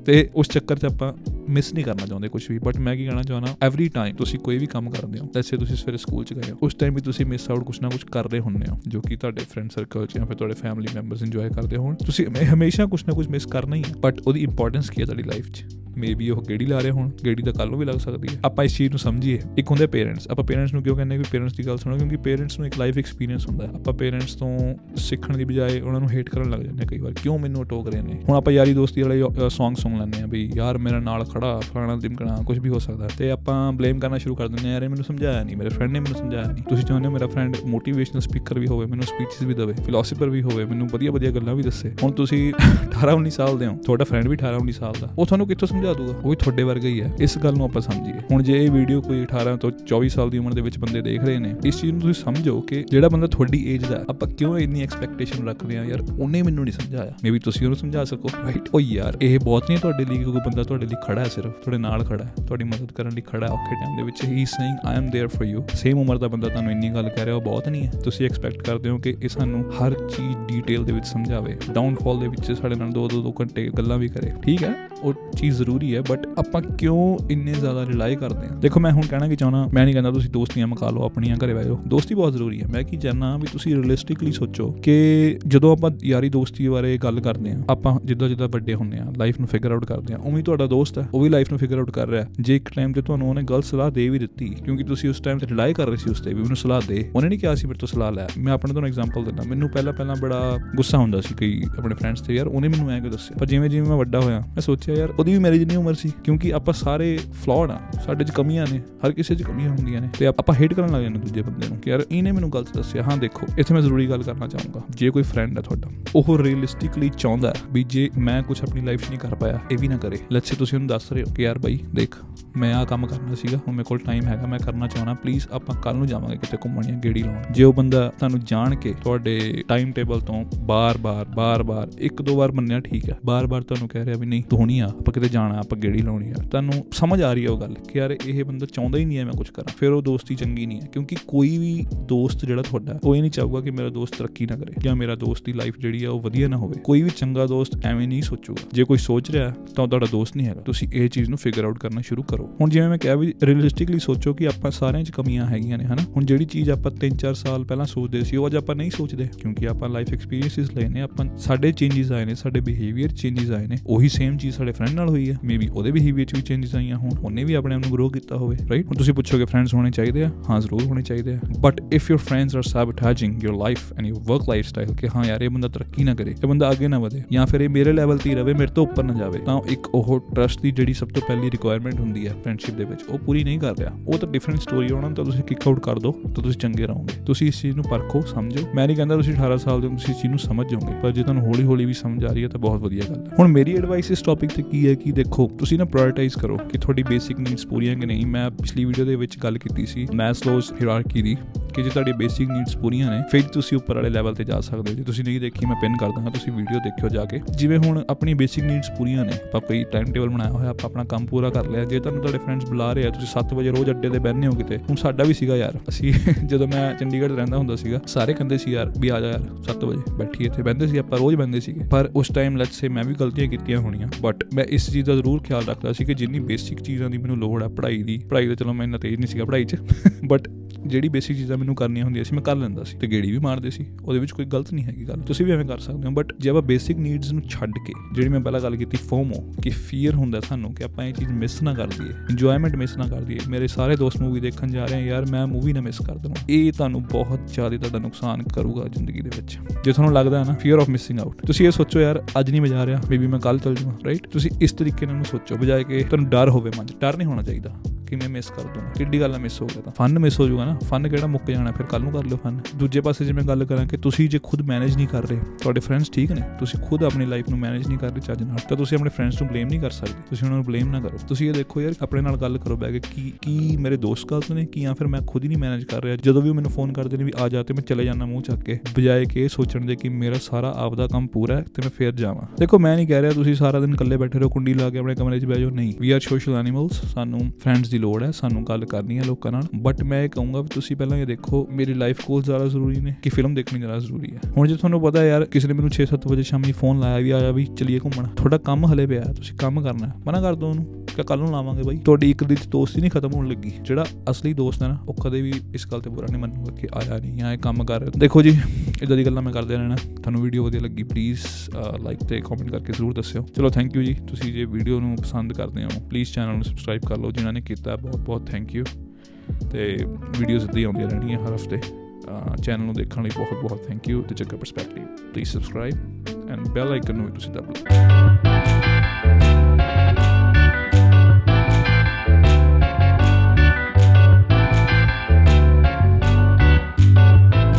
Speaker 1: ਤੇ ਉਸ ਚੱਕਰ 'ਚ ਆਪਾਂ ਮਿਸ ਨਹੀਂ ਕਰਨਾ ਚਾਹੁੰਦੇ ਕੁਝ ਵੀ। ਬਟ ਮੈਂ ਕੀ ਕਹਿਣਾ ਚਾਹੁੰਦਾ ਐਵਰੀ ਟਾਈਮ ਤੁਸੀਂ ਕੋਈ ਵੀ ਕੰਮ ਕਰਦੇ ਹੋ ਲੈਟਸ ਸੇ ਤੁਸੀਂ ਸਵੇਰੇ ਸਕੂਲ 'ਚ ਗਏ ਹੋ, ਉਸ ਟਾਈਮ ਵੀ ਤੁਸੀਂ ਮਿਸ ਆਊਟ ਕੁਝ ਨਾ ਕੁਝ ਕਰ ਰਹੇ ਹੁੰਦੇ ਹੋ, ਜੋ ਕਿ ਤੁਹਾਡੇ ਫਰੈਂਡ ਸਰਕਲ 'ਚ ਜਾਂ ਫਿਰ ਤੁਹਾਡੇ ਫੈਮਿਲੀ ਮੈਂਬਰਸ ਇੰਜੋਏ ਕਰਦੇ ਹੋਣ। ਤੁਸੀਂ ਹਮੇਸ਼ਾ ਕੁਝ ਨਾ ਕੁਝ ਮਿਸ ਕਰਨਾ ਹੀ ਹੈ ਬਟ ਉਹਦੀ ਇੰਪੋਰਟੈਂਸ ਕੀ ਹੈ ਤੁਹਾਡੀ ਲਾਈਫ 'ਚ? ਮੇਬੀ ਉਹ ਗੇੜੀ ਲਾ ਰਹੇ ਹੋਣ, ਗੇੜੀ ਤਾਂ ਕੱਲ ਨੂੰ ਵੀ ਲੱਗ ਸਕਦੀ ਹੈ। ਆਪਾਂ ਇਸ ਚੀਜ਼ ਨੂੰ ਸਮਝੀਏ, ਇੱਕ ਹੁੰਦੇ ਪੇਰੈਂਟਸ ਆਪਾਂ ਪੇਰੈਂਟਸ ਨੂੰ ਕਿਉਂ ਕਹਿੰਦੇ ਕਿ ਪੇਰੈਂਟਸ ਦੀ ਗੱਲ ਸੁਣੋ, ਕਿਉਂਕਿ ਪੇਰੈਂਟਸ ਨੂੰ ਇੱਕ ਲਾਈਫ ਐਕਸਪੀਰੀਅੰਸ ਹੁੰਦਾ ਹੈ। ਆਪਾਂ ਪੇਰੈਂਟਸ ਤੋਂ ਸਿੱਖਣ ਦੀ ਬਜਾਏ ਉਹਨਾਂ ਨੂੰ ਹੇਟ ਕਰਨ ਲੱਗ ਜਾਂਦੇ ਕਈ ਵਾਰ। ਕਿਉਂ ਮੈਨੂੰ ਟੋਕ ਰਹੇ ਨੇ? ਹੁਣ ਆਪਾਂ ਯਾਰੀ ਦੋਸਤੀ ਵਾਲੇ Song ਸੁਣ ਲੈਂਦੇ ਆ ਵੀ, ਯਾਰ ਮੇਰੇ ਨਾਲ ਖੜਾ, ਫਲਾਣਾ ਦਿਮਕਣਾ ਕੁਝ ਵੀ ਹੋ ਸਕਦਾ। ਤੇ ਆਪਾਂ ਬਲੇਮ ਕਰਨਾ ਸ਼ੁਰੂ ਕਰ ਦਿੰਦੇ ਆ ਯਾਰ ਇਹ ਮੈਨੂੰ ਸਮਝਾਇਆ ਨਹੀਂ, ਮੇਰੇ ਫਰੈਂਡ ਨੇ ਮੈਨੂੰ ਸਮਝਾਇਆ ਨਹੀਂ। ਤੁਸੀਂ ਚਾਹੁੰਦੇ ਹੋ ਮੇਰਾ ਫਰੈਂਡ ਮੋਟੀਵੇਸ਼ਨਲ ਸਪੀਕਰ ਵੀ ਹੋਵੇ, ਮੈਨੂੰ ਸਪੀਚਸ ਵੀ ਦੇਵੇ ਫਿਲਾਸਫਰ ਵੀ ਹੋਵੇ, ਮੈਨੂੰ ਵਧੀਆ ਵਧੀਆ ਗੱਲਾਂ ਵੀ ਦੱਸੇ। ਹੁਣ ਤੁਸੀਂ 18 19 ਸਾਲ ਦੇ ਹੋ, ਤੁਹਾਡਾ ਫਰੈਂਡ ਵੀ 18 19 ਸਾਲ ਦਾ। ਉਹ ਤੁਹਾਨੂੰ ਕਿੱਥੋਂ ਸਮਝਾ ਦੂਗਾ? ਉਹ ਵੀ ਤੁਹਾਡੇ ਵਰਗਾ ਹੀ ਹੈ, ਇਸ ਗੱਲ ਨੂੰ ਆਪਾਂ ਸਮਝੀਏ। ਹੁਣ ਜੇ ਇਹ ਵੀਡੀਓ ਕੋਈ 18 ਤੋਂ 24 ਸਾਲ ਦੀ ਉਮਰ ਦੇ ਵਿੱਚ ਬੰਦੇ ਦੇਖ ਰਹੇ ਨੇ, ਇਸ ਚੀਜ਼ ਨੂੰ ਤੁਸੀਂ ਸਮਝੋ ਕਿ ਜਿਹੜਾ ਬੰਦਾ ਤੁਹਾਡੀ ਏਜ ਦਾ ਆਪਾਂ ਕਿਉਂ ਇੰਨੀ ਐਕਸਪੈਕਟੇਸ਼ਨ ਰੱਖਦੇ ਆ ਯਾਰ ਉਹਨੇ ਮੈਨੂੰ ਨਹੀਂ ਸਮਝਾਇਆ। ਮੇਬੀ ਤੁਸੀਂ ਉਹਨੂੰ ਸਮਝਾ ਸਕੋ ਰਾਈਟ ਉਹ ਯਾਰ, ਇਹ ਬਹੁਤ ਨਹੀਂ ਤੁਹਾਡੇ ਲਈ ਕੋਈ ਬੰਦਾ ਤੁਹਾਡੇ ਲਈ ਖੜਾ ਖੜਾ ਹੈ, ਸਿਰਫ ਤੁਹਾਡੇ ਨਾਲ ਖੜਾ ਹੈ, ਤੁਹਾਡੀ ਮਦਦ ਕਰਨ ਲਈ ਖੜਾ ਹੈ। ਔਖੇ ਟਾਈਮ ਦੇ ਵਿੱਚ ਹੀ saying I am there for you same ਉਮਰ ਦਾ ਬੰਦਾ ਤੁਹਾਨੂੰ ਇੰਨੀ ਗੱਲ ਕਹਿ ਰਿਹਾ, ਉਹ ਬਹੁਤ ਨਹੀਂ ਹੈ। ਤੁਸੀਂ ਐਕਸਪੈਕਟ ਕਰਦੇ ਹੋ ਕਿ ਇਹ ਸਾਨੂੰ ਹਰ ਚੀਜ਼ ਡੀਟੇਲ ਦੇ ਵਿੱਚ ਸਮਝਾਵੇ। ਡਾਊਨਫਾਲ ਦੇ ਵਿੱਚ ਸਾਡੇ ਨਾਲ ਦੋ ਦੋ ਘੰਟੇ ਗੱਲਾਂ ਵੀ ਕਰੇ। ਠੀਕ ਹੈ? ਉਹ ਚੀਜ਼ ਜ਼ਰੂਰੀ ਹੈ ਬਟ ਆਪਾਂ ਕਿਉਂ ਇੰਨੇ ਜ਼ਿਆਦਾ ਰਿਲਾਈ ਕਰਦੇ ਹਾਂ? ਦੇਖੋ, ਮੈਂ ਹੁਣ ਕਹਿਣਾ ਕਿ ਚਾਹਣਾ ਮੈਂ ਨਹੀਂ ਕਹਿੰਦਾ ਤੁਸੀਂ ਦੋਸਤੀਆਂ ਮਕਾ ਲਓ, ਆਪਣੀਆਂ ਘਰੇ ਬੈਠੋ ਦੋਸਤੀ ਬਹੁਤ ਜ਼ਰੂਰੀ ਹੈ। ਮੈਂ ਕੀ ਜਾਨਣਾ ਵੀ ਤੁਸੀਂ ਰੀਅਲਿਸਟਿਕਲੀ ਸੋਚੋ ਕਿ ਜਦੋਂ ਆਪਾਂ ਯਾਰੀ ਦੋਸਤੀ ਬਾਰੇ ਗੱਲ ਕਰਦੇ ਹਾਂ, ਆਪਾਂ ਜਿੱਦਾਂ ਜਿੱਦਾਂ ਵੱਡੇ ਹੁੰਦੇ ਆ ਲਾਈਫ ਨੂੰ ਫਿਗਰ ਆਊਟ ਕਰਦੇ ਆ ਉਵੇਂ ਤੁਹਾਡਾ ਦੋਸਤ ਹੈ। ਉਹ ਵੀ ਲਾਈਫ ਨੂੰ ਫਿਗਰ ਆਊਟ ਕਰ ਰਿਹਾ ਜੇ ਇੱਕ ਟਾਈਮ ਤੇ ਤੁਹਾਨੂੰ ਉਹਨੇ ਗਲਤ ਸਲਾਹ ਦੇ ਵੀ ਦਿੱਤੀ, ਕਿਉਂਕਿ ਤੁਸੀਂ ਉਸ ਟਾਈਮ ਤੇ ਰਿਲਾਈ ਕਰ ਰਹੇ ਸੀ ਉਸ ਤੇ ਵੀ, ਉਹਨੂੰ ਸਲਾਹ ਦੇ। ਉਹਨੇ ਨਹੀਂ ਕਿਹਾ ਸੀ ਮੇਰੇ ਤੋਂ ਸਲਾਹ ਲੈ। ਮੈਂ ਆਪਣੇ ਤੁਹਾਨੂੰ ਐਗਜ਼ਾਮਪਲ ਦਿੰਦਾ। ਮੈਨੂੰ ਪਹਿਲਾਂ ਪਹਿਲਾਂ ਬੜਾ ਗੁੱਸਾ ਹੁੰਦਾ ਸੀ ਕਈ ਆਪਣੇ ਫਰੈਂਡਸ ਤੇ, ਯਾਰ ਉਹਨੇ ਮੈਨੂੰ ਐਂ ਕਿਉਂ ਦੱਸਿਆ? ਪਰ ਜਿਵੇਂ ਜਿਵੇਂ ਮੈਂ ਵੱਡਾ ਹੋਇਆ, ਮੈਂ ਸੋਚਿਆ, ਯਾਰ ਉਹਦੀ ਵੀ ਮੇਰੀ ਜਿੰਨੀ ਉਮਰ ਸੀ, ਕਿਉਂਕਿ ਆਪਾਂ ਸਾਰੇ ਫਲॉड ਆ। ਸਾਡੇ 'ਚ ਕਮੀਆਂ ਨੇ, ਹਰ ਕਿਸੇ 'ਚ ਕਮੀਆਂ ਹੁੰਦੀਆਂ ਨੇ। ਤੇ ਆਪਾਂ ਹੇਟ ਕਰਨ ਲੱਗ ਜਾਂਦੇ ਦੂਜੇ ਬੰਦੇ ਨੂੰ ਕਿ ਯਾਰ ਇਹਨੇ ਮੈਨੂੰ ਗਲਤ ਦੱਸਿਆ। ਹਾਂ, ਦੇਖੋ, ਇੱਥੇ ਮੈਂ ਜ਼ਰੂਰੀ ਗੱਲ ਕਰਨਾ ਚਾਹੂੰਗਾ। ਜੇ ਕੋਈ ਫਰੈਂਡ ਹੈ ਤੁਹਾਡਾ, ਉਹ ਰੀਅਲਿਸਟਿਕਲੀ ਚਾਹੁੰਦਾ ਵੀ ਜੇ ਮੈਂ ਕੁਝ ਆਪਣੀ ਲਾਈਫ 'ਚ ਨਹੀਂ ਕਰ ਪਾਇਆ, ਇਹ ਵੀ ਨਾ ਕਰੇ। ਲੈਟਸ ਸੇ ਤੁਸੀਂ ਉਹਨੂੰ ਦੱਸ ਰਹੇ ਹੋ ਕਿ ਯਾਰ ਬਾਈ, ਦੇਖ, ਮੈਂ ਆ ਕੰਮ ਕਰਨਾ ਸੀਗਾ, ਹੁਣ ਮੇਰੇ ਕੋਲ ਟਾਈਮ ਹੈਗਾ, ਮੈਂ ਕਰਨਾ ਚਾਹਣਾ ਪਲੀਜ਼ ਆਪਾਂ ਕੱਲ ਨੂੰ ਜਾਵਾਂਗੇ ਕਿਤੇ ਘੁੰਮਣ ਜਾਂ ਗੇੜੀ ਲਾਉਣ। ਜੇ ਉਹ ਬੰਦਾ ਤੁਹਾਨੂੰ ਜਾਣ ਕੇ ਤੁਹਾਡੇ ਟਾਈਮ ਟੇਬਲ ਤੋਂ ਬਾਰ-ਬਾਰ ਬਾਰ-ਬਾਰ, ਇੱਕ ਦੋ ਵਾਰ ਮੰਨਿਆ ਠੀਕ ਹੈ, ਬਾਰ-ਬਾਰ ਤੁਹਾਨੂੰ ਕਹਿ ਰਿਹਾ ਵੀ ਨਹੀਂ, ਤੂੰ ਹੁਣੀ ਆ, ਆਪਾਂ ਕਿਤੇ ਜਾਣਾ ਜਾਣਾ ਆਪਾਂ ਗੇੜੀ ਲਾਉਣੀ ਆ। ਤੁਹਾਨੂੰ ਸਮਝ ਆ ਰਹੀ ਹੈ ਉਹ ਗੱਲ ਕਿ ਯਾਰ ਇਹ ਬੰਦਾ ਚਾਹੁੰਦਾ ਹੀ ਨਹੀਂ ਹੈ ਮੈਂ ਕੁਝ ਕਰਾਂ, ਫਿਰ ਉਹ ਦੋਸਤੀ ਚੰਗੀ ਨਹੀਂ ਹੈ, ਕਿਉਂਕਿ ਕੋਈ ਵੀ ਦੋਸਤ ਜਿਹੜਾ ਤੁਹਾਡਾ, ਉਹ ਇਹ ਨਹੀਂ ਚਾਹੂਗਾ ਕਿ ਮੇਰਾ ਦੋਸਤ ਤਰੱਕੀ ਨਾ ਕਰੇ ਜਾਂ ਮੇਰਾ ਦੋਸਤ ਦੀ ਲਾਈਫ ਜਿਹੜੀ ਆ ਉਹ ਵਧੀਆ ਨਾ ਹੋਵੇ। ਕੋਈ ਵੀ ਚੰਗਾ ਦੋਸਤ ਐਵੇਂ ਨਹੀਂ ਸੋਚੂਗਾ। ਜੇ ਕੋਈ ਸੋਚ ਰਿਹਾ ਤਾਂ ਉਹ ਤੁਹਾਡਾ ਦੋਸਤ ਨਹੀਂ ਹੈਗਾ। ਤੁਸੀਂ ਇਹ ਚੀਜ਼ ਨੂੰ ਫਿਗਰ ਆਊਟ ਕਰਨਾ ਸ਼ੁਰੂ ਕਰੋ। ਹੁਣ ਜਿਵੇਂ ਮੈਂ ਕਿਹਾ ਵੀ ਰੀਅਲਿਸਟਿਕਲੀ ਸੋਚੋ ਕਿ ਆਪਾਂ ਸਾਰਿਆਂ 'ਚ ਕਮੀਆਂ ਹੈਗੀਆਂ ਨੇ, ਹਨਾ? ਹੁਣ ਜਿਹੜੀ ਚੀਜ਼ ਆਪਾਂ 3-4 ਸਾਲ ਪਹਿਲਾਂ ਸੋਚਦੇ ਸੀ, ਉਹ ਅੱਜ ਆਪਾਂ ਨਹੀਂ ਸੋਚਦੇ। ਕਿਉਂਕਿ ਆਪਾਂ ਲਾਈਫ ਐਕਸਪੀਰੀਐਂਸਿਸ ਲਏ ਨੇ, ਆਪਾਂ ਸਾਡੇ ਚੇਂਜਸ ਆਏ ਨੇ, ਸਾਡੇ ਬਿਹੇਵੀਅਰ ਚੇਂਜਸ ਆਏ ਨੇ, ਉਹੀ ਸੇਮ ਚੀਜ਼ ਸਾਡੇ ਫਰੈਂਡ ਨਾਲ ਹੋਈ ਹੈ। ਮੇਬੀ ਉਹਦੇ ਬਿਹੇਵੀਅਰ 'ਚ ਵੀ ਚੇਂਜਸ ਆਈਆਂ, ਹੋਣ ਉਹਨੇ ਵੀ ਆਪਣੇ ਆਪ ਨੂੰ ਗਰੋ ਕੀਤਾ ਹੋਵੇ ਰਾਈਟ ਹੁਣ ਤੁਸੀਂ ਪੁੱਛੋਗੇ ਫਰੈਂਡਸ ਹੋਣੇ ਚਾਹੀਦੇ ਆ? ਹਾਂ, ਜ਼ਰੂਰ ਹੋਣੇ ਚਾਹੀਦੇ ਆ। But if your friends are sabotaging your life and your work lifestyle ਕਿ ਹਾਂ ਯਾਰ, ਇਹ ਬੰਦਾ ਤਰੱਕੀ ਨਾ ਕਰੇ, ਇਹ ਬੰਦਾ ਅੱਗੇ ਨਾ ਵਧੇ ਜਾਂ ਫਿਰ ਇਹ ਮੇਰੇ ਲੈਵਲ ਤੇ ਹੀ ਰਵੇ, ਮੇਰੇ ਤੋਂ ਉੱਪਰ ਨਾ ਜਾਵੇ, ਤਾਂ ਇੱਕ ਉਹ ਟਰਸਟ ਦੀ ਜਿਹੜੀ ਸਭ ਤੋਂ ਪਹਿਲੀ ਰਿਕੁਆਇਰਮੈਂਟ ਹੁੰਦੀ ਹੈ ਫਰੈਂਡਸ਼ਿਪ ਦੇ ਵਿੱਚ, ਉਹ ਪੂਰੀ ਨਹੀਂ ਕਰ ਰਿਹਾ। ਉਹ ਤਾਂ ਡਿਫਰੈਂਟ ਸਟੋਰੀ ਹੋਣਾ, ਤਾਂ ਤੁਸੀਂ ਕਿੱਕ ਆਊਟ ਕਰ ਦਿਓ ਤਾਂ ਤੁਸੀਂ ਚੰਗੇ ਰਹੋਗੇ। ਤੁਸੀਂ ਇਸ ਚੀਜ਼ ਨੂੰ ਪਰਖੋ, ਸਮਝੋ। ਮੈਂ ਨਹੀਂ ਕਹਿੰਦਾ ਤੁਸੀਂ 18 ਸਾਲ ਦੇ ਹੋ, ਤੁਸੀਂ ਇਸ ਚੀਜ਼ ਨੂੰ ਸਮਝ ਜਾਓਗੇ, ਪਰ ਜੇ ਤੁਹਾਨੂੰ ਹੌਲੀ ਹੌਲੀ ਵੀ ਸਮਝ ਆ ਰਹੀ ਹੈ, ਤਾਂ ਬਹੁਤ ਵਧੀਆ ਗੱਲ ਹੈ। ਹੁਣ ਮੇਰੀ ਐਡਵਾਈਸ ਇਸ ਟੌਪਿਕ ਤੇ ਕੀ ਹੈ ਕਿ ਦੇਖੋ, ਤੁਸੀਂ ਨਾ ਪ੍ਰਾਇੋਰਟਾਈਜ਼ ਕਰੋ ਕਿ ਤੁਹਾਡੀ ਬੇਸਿਕ ਨੀਡਸ ਪੂਰੀਆਂ ਕਿ ਨਹੀਂ। ਮੈਂ ਪਿਛਲੀ ਵੀਡੀਓ ਦੇ ਵਿੱਚ ਗੱਲ ਕੀਤੀ ਸੀ ਮੈਸਲੋਜ਼ ਹਿਰਾਰਕੀ ਦੀ, ਕਿ ਜੇ ਤੁਹਾਡੀ ਬੇਸਿਕ ਨੀਡਸ ਪੂਰੀਆਂ ਨੇ, ਫਿਰ ਤੁਸੀਂ ਉੱਪਰ ਵਾਲੇ ਲੈਵਲ ਤੇ ਜਾ ਸਕਦੇ ਹੋ। ਜੇ ਤੁਸੀਂ ਨਹੀਂ ਦੇਖੀ, ਮੈਂ ਪਿਨ ਕਰ ਦਾਂਗਾ ਤੁਸੀਂ ਵੀਡੀਓ ਦੇਖਿਓ ਜਾ ਕੇ। ਜਿਵੇਂ ਹੁਣ ਆਪਣੀ ਬੇਸਿਕ ਨੀਡਸ ਪੂਰੀਆਂ ਨੇ, ਆਪਾਂ ਕੋਈ ਟਾਈਮ ਟੇਬਲ ਬਣਾਇਆ ਹੋਇਆ ਆਪਾਂ ਆਪਣਾ ਕੰਮ ਪੂਰਾ ਕਰ ਲਿਆ। ਜੇ ਤੁਹਾਨੂੰ ਤੁਹਾਡੇ ਫਰੈਂਡਸ ਬੁਲਾ ਰਹੇ ਆ, ਤੁਸੀਂ 7 ਵਜੇ ਰੋਜ਼ ਅੱਡੇ ਤੇ ਬੈਠਨੇ ਹੋ ਕਿਤੇ ਹੁਣ ਸਾਡਾ ਵੀ ਸੀਗਾ ਯਾਰ। ਅਸੀਂ ਜਦੋਂ ਮੈਂ ਚੰਡੀਗੜ੍ਹ ਰਹਿੰਦਾ ਹੁੰਦਾ ਸੀਗਾ, ਸਾਰੇ ਕਹਿੰਦੇ ਸੀ ਯਾਰ ਵੀ ਆ ਜਾ ਯਾਰ 7 ਵਜੇ ਬੈਠੀ ਇੱਥੇ। ਬੈਠਦੇ ਸੀ, ਆਪਾਂ ਰੋਜ਼ ਬੈਠਦੇ ਸੀਗੇ। ਪਰ ਉਸ ਟਾਈਮ ਲੈਟਸ ਸੇ ਮੈਂ ਵੀ ਗਲਤੀਆਂ ਕੀਤੀਆਂ ਹੋਣੀਆਂ ਬਟ ਮੈਂ ਇਸ ਚੀਜ਼ ਦਾ ਜ਼ਰੂਰ ਖਿਆਲ ਰੱਖਦਾ ਸੀ ਕਿ ਜਿੰਨੀ ਬੇਸਿਕ ਚੀਜ਼ਾਂ ਦੀ ਮੈਨੂੰ ਲੋੜ ਆ ਪੜ੍ਹਾਈ ਦੀ। ਪੜ੍ਹਾਈ ਤਾਂ ਚਲੋ ਮੈਂ ਇੰਨਾ ਤੇਜ਼ ਨਹੀਂ ਸੀਗਾ ਪੜ੍ਹਾਈ 'ਚ ਬਟ ਜਿਹੜੀ ਬੇਸਿਕ ਚੀਜ਼ਾਂ ਮੈਨੂੰ ਕਰਨੀਆਂ ਹੁੰਦੀਆਂ ਸੀ, ਮੈਂ ਕਰ ਲੈਂਦਾ ਸੀ। ਤੇ ਗੇੜੀ ਵੀ ਮਾਰਦੇ ਸੀ, ਉਹਦੇ ਵਿੱਚ ਕੋਈ ਗਲਤ ਨਹੀਂ ਹੈਗੀ ਗੱਲ। ਤੁਸੀਂ ਵੀ ਐਵੇਂ ਕਰ ਸਕਦੇ ਹੋ ਬਟ ਜੇ ਆਪਾਂ ਬੇਸਿਕ ਨੀਡਸ ਨੂੰ ਛੱਡ ਕੇ, ਜਿਹੜੀ ਮੈਂ ਪਹਿਲਾਂ ਗੱਲ ਕੀਤੀ ਫੋਮੋ ਕਿ ਫੀਅਰ ਹੁੰਦਾ ਸਾਨੂੰ ਕਿ ਆਪਾਂ ਇਹ ਚੀਜ਼ ਮਿਸ ਨਾ ਕਰ ਦਈਏ ਇੰਜੋਇਮੈਂਟ ਮਿਸ ਨਾ ਕਰ ਦਈਏ, ਮੇਰੇ ਸਾਰੇ ਦੋਸਤ ਮੂਵੀ ਦੇਖਣ ਜਾ ਰਹੇ ਆ, ਯਾਰ ਮੈਂ ਮੂਵੀ ਨਾ ਮਿਸ ਕਰ ਦਵਾਂ, ਇਹ ਤੁਹਾਨੂੰ ਬਹੁਤ ਜ਼ਿਆਦਾ ਤੁਹਾਡਾ ਨੁਕਸਾਨ ਕਰੂਗਾ ਜ਼ਿੰਦਗੀ ਦੇ ਵਿੱਚ। ਜੇ ਤੁਹਾਨੂੰ ਲੱਗਦਾ ਹੈ ਨਾ ਫੀਅਰ ਆਫ ਮਿਸਿੰਗ ਆਊਟ ਤੁਸੀਂ ਇਹ ਸੋਚੋ ਯਾਰ, ਅੱਜ ਨਹੀਂ ਮਜ਼ਾ ਆ ਰਿਹਾ ਮੇਬੀ ਮੈਂ ਕੱਲ ਚੱਲ ਜਾਵਾਂ ਰਾਈਟ ਤੁਸੀਂ ਇਸ ਤਰੀਕੇ ਨਾਲ ਸੋਚੋ, ਬਜਾਏ ਕਿ ਤੁਹਾਨੂੰ ਡਰ ਹੋਵੇ ਮਨ 'ਚ, ਡਰ ਨਹੀਂ ਹੋਣਾ ਚਾਹੀਦਾ ਕਿ ਮੈਂ ਮਿਸ ਕਰ ਦੂੰਗਾ ਕਿੱਡੀ ਗੱਲ ਮਿਸ ਹੋ ਗਿਆ ਤਾਂ। ਫਨ ਮਿਸ ਹੋ ਜਾਊਗਾ ਨਾ ਫਨ ਕਿਹੜਾ ਮੁੱਕ ਜਾਣਾ, ਫਿਰ ਕੱਲ ਨੂੰ ਕਰ ਲਿਓ ਫਨ। ਦੂਜੇ ਪਾਸੇ ਜੇ ਮੈਂ ਗੱਲ ਕਰਾਂ ਕਿ ਤੁਸੀਂ ਜੇ ਖੁਦ ਮੈਨੇਜ ਨਹੀਂ ਕਰ ਰਹੇ, ਤੁਹਾਡੇ ਫਰੈਂਡਸ ਠੀਕ ਨੇ, ਤੁਸੀਂ ਖੁਦ ਆਪਣੀ ਲਾਈਫ ਨੂੰ ਮੈਨੇਜ ਨਹੀਂ ਕਰ ਰਹੇ ਚੱਜ ਨਾਲ, ਤਾਂ ਤੁਸੀਂ ਆਪਣੇ ਫਰੈਂਡਸ ਨੂੰ ਬਲੇਮ ਨਹੀਂ ਕਰ ਸਕਦੇ। ਤੁਸੀਂ ਉਹਨਾਂ ਨੂੰ ਬਲੇਮ ਨਾ ਕਰੋ। ਤੁਸੀਂ ਇਹ ਦੇਖੋ ਯਾਰ, ਆਪਣੇ ਨਾਲ ਗੱਲ ਕਰੋ ਬੈ ਕੇ, ਕੀ ਕੀ ਮੇਰੇ ਦੋਸਤ ਗਲਤ ਨੇ, ਕੀ ਜਾਂ ਫਿਰ ਮੈਂ ਖੁਦ ਹੀ ਨਹੀਂ ਮੈਨੇਜ ਕਰ ਰਿਹਾ। ਜਦੋਂ ਵੀ ਉਹ ਮੈਨੂੰ ਫੋਨ ਕਰਦੇ ਨੇ ਵੀ ਆ ਜਾ ਤੇ ਮੈਂ ਚਲੇ ਜਾਣਾ ਮੂੰਹ ਚੱਕ ਕੇ, ਬਜਾਏ ਕਿ ਇਹ ਸੋਚਣ ਦੇ ਕਿ ਮੇਰਾ ਸਾਰਾ ਆਪਦਾ ਕੰਮ ਪੂਰਾ ਹੈ ਤੇ ਮੈਂ ਫੇਰ ਜਾਵਾਂ। ਦੇਖੋ, ਮੈਂ ਨਹੀਂ ਕਹਿ ਰਿਹਾ ਤੁਸੀਂ ਸਾਰਾ ਦਿਨ ਇਕੱਲੇ ਬੈਠੇ ਰਹੋ, ਕੁੰਡੀ ਲਾ ਕੇ ਆਪਣੇ ਕਮਰੇ 'ਚ ਬਹਿ ਜਾਓ। ਨਹੀਂ ਵੀ ਆਰ ਸੋਸ਼ਲ ਐਨੀਮਲਸ ਸਾਨੂੰ ਫਰੈਂਡਸ ਦੀ ਲੋੜ ਹੈ, ਸਾਨੂੰ ਗੱਲ ਕਰਨੀ ਹੈ ਲੋਕਾਂ ਨਾਲ। ਬਟ ਮੈਂ ਇਹ ਕਹੂੰਗਾ ਵੀ ਤੁਸੀਂ ਪਹਿਲਾਂ ਇਹ ਦੇਖੋ, ਮੇਰੀ ਲਾਈਫ ਕੋਲ ਜ਼ਿਆਦਾ ਜ਼ਰੂਰੀ ਨੇ ਕਿ ਫਿਲਮ ਦੇਖਣੀ ਜ਼ਿਆਦਾ ਜ਼ਰੂਰੀ ਹੈ। ਹੁਣ ਜੇ ਤੁਹਾਨੂੰ ਪਤਾ ਯਾਰ, ਕਿਸੇ ਨੇ ਮੈਨੂੰ 6-7 ਵਜੇ ਸ਼ਾਮੀ ਫੋਨ ਲਾਇਆ ਵੀ ਆਇਆ ਵੀ ਚਲੀਏ ਘੁੰਮਣ। ਤੁਹਾਡਾ ਕੰਮ ਹਲੇ ਪਿਆ, ਤੁਸੀਂ ਕੰਮ ਕਰਨਾ ਹੈ। ਮਨਾ ਕਰ ਦੋ ਉਹਨੂੰ, ਕਿ ਕੱਲ ਨੂੰ ਲਾਵਾਂਗੇ ਬਾਈ। ਤੁਹਾਡੀ ਇੱਕ ਦਿਨ ਦੋਸਤੀ ਨਹੀਂ ਖਤਮ ਹੋਣ ਲੱਗੀ। ਜਿਹੜਾ ਅਸਲੀ ਦੋਸਤ ਹੈ ਨਾ, ਉਹ ਕਦੇ ਵੀ ਇਸ ਗੱਲ ਤੇ ਬੁਰਾ ਨਹੀਂ ਮੰਨੂਗਾ ਕਿ ਆਇਆ ਨਹੀਂ ਜਾਂ ਇਹ ਕੰਮ ਕਰ ਦੇਖੋ ਜੀ ਇਦਾਂ ਦੀ ਗੱਲਾਂ ਮੈਂ ਕਰਦੇ ਰਹਿਣਾ। ਤੁਹਾਨੂੰ ਵੀਡੀਓ ਵਧੀਆ ਲੱਗੀ ਪਲੀਜ਼ ਲਾਈਕ ਤੇ ਕਮੈਂਟ ਕਰਕੇ ਜ਼ਰੂਰ ਦੱਸਿਓ। ਚਲੋ ਥੈਂਕ ਯੂ ਜੀ। ਤੁਸੀਂ ਜੇ ਵੀਡੀਓ ਨੂੰ ਪਸੰਦ ਕਰਦੇ ਹੋ ਪਲੀਜ਼ ਚੈਨਲ ਨੂੰ ਸਬਸਕ੍ਰਾਈਬ ਕਰ ਲਓ, ਜਿਨ੍ਹਾਂ ਨੇ ਕੀਤਾ ਬਹੁਤ ਬਹੁਤ ਥੈਂਕ ਯੂ ਤੇ ਵੀਡੀਓਜ਼ ਇੱਦਾਂ ਹੀ ਆਉਂਦੀਆਂ ਰਹਿਣਗੀਆਂ ਹਰ ਹਫ਼ਤੇ। ਚੈਨਲ ਨੂੰ ਦੇਖਣ ਲਈ ਬਹੁਤ ਬਹੁਤ ਥੈਂਕ ਯੂ ਤੇ ਚੱਕਰ perspective please subscribe and bell icon ਨੂੰ ਵੀ ਤੁਸੀਂ ਦਬਾ।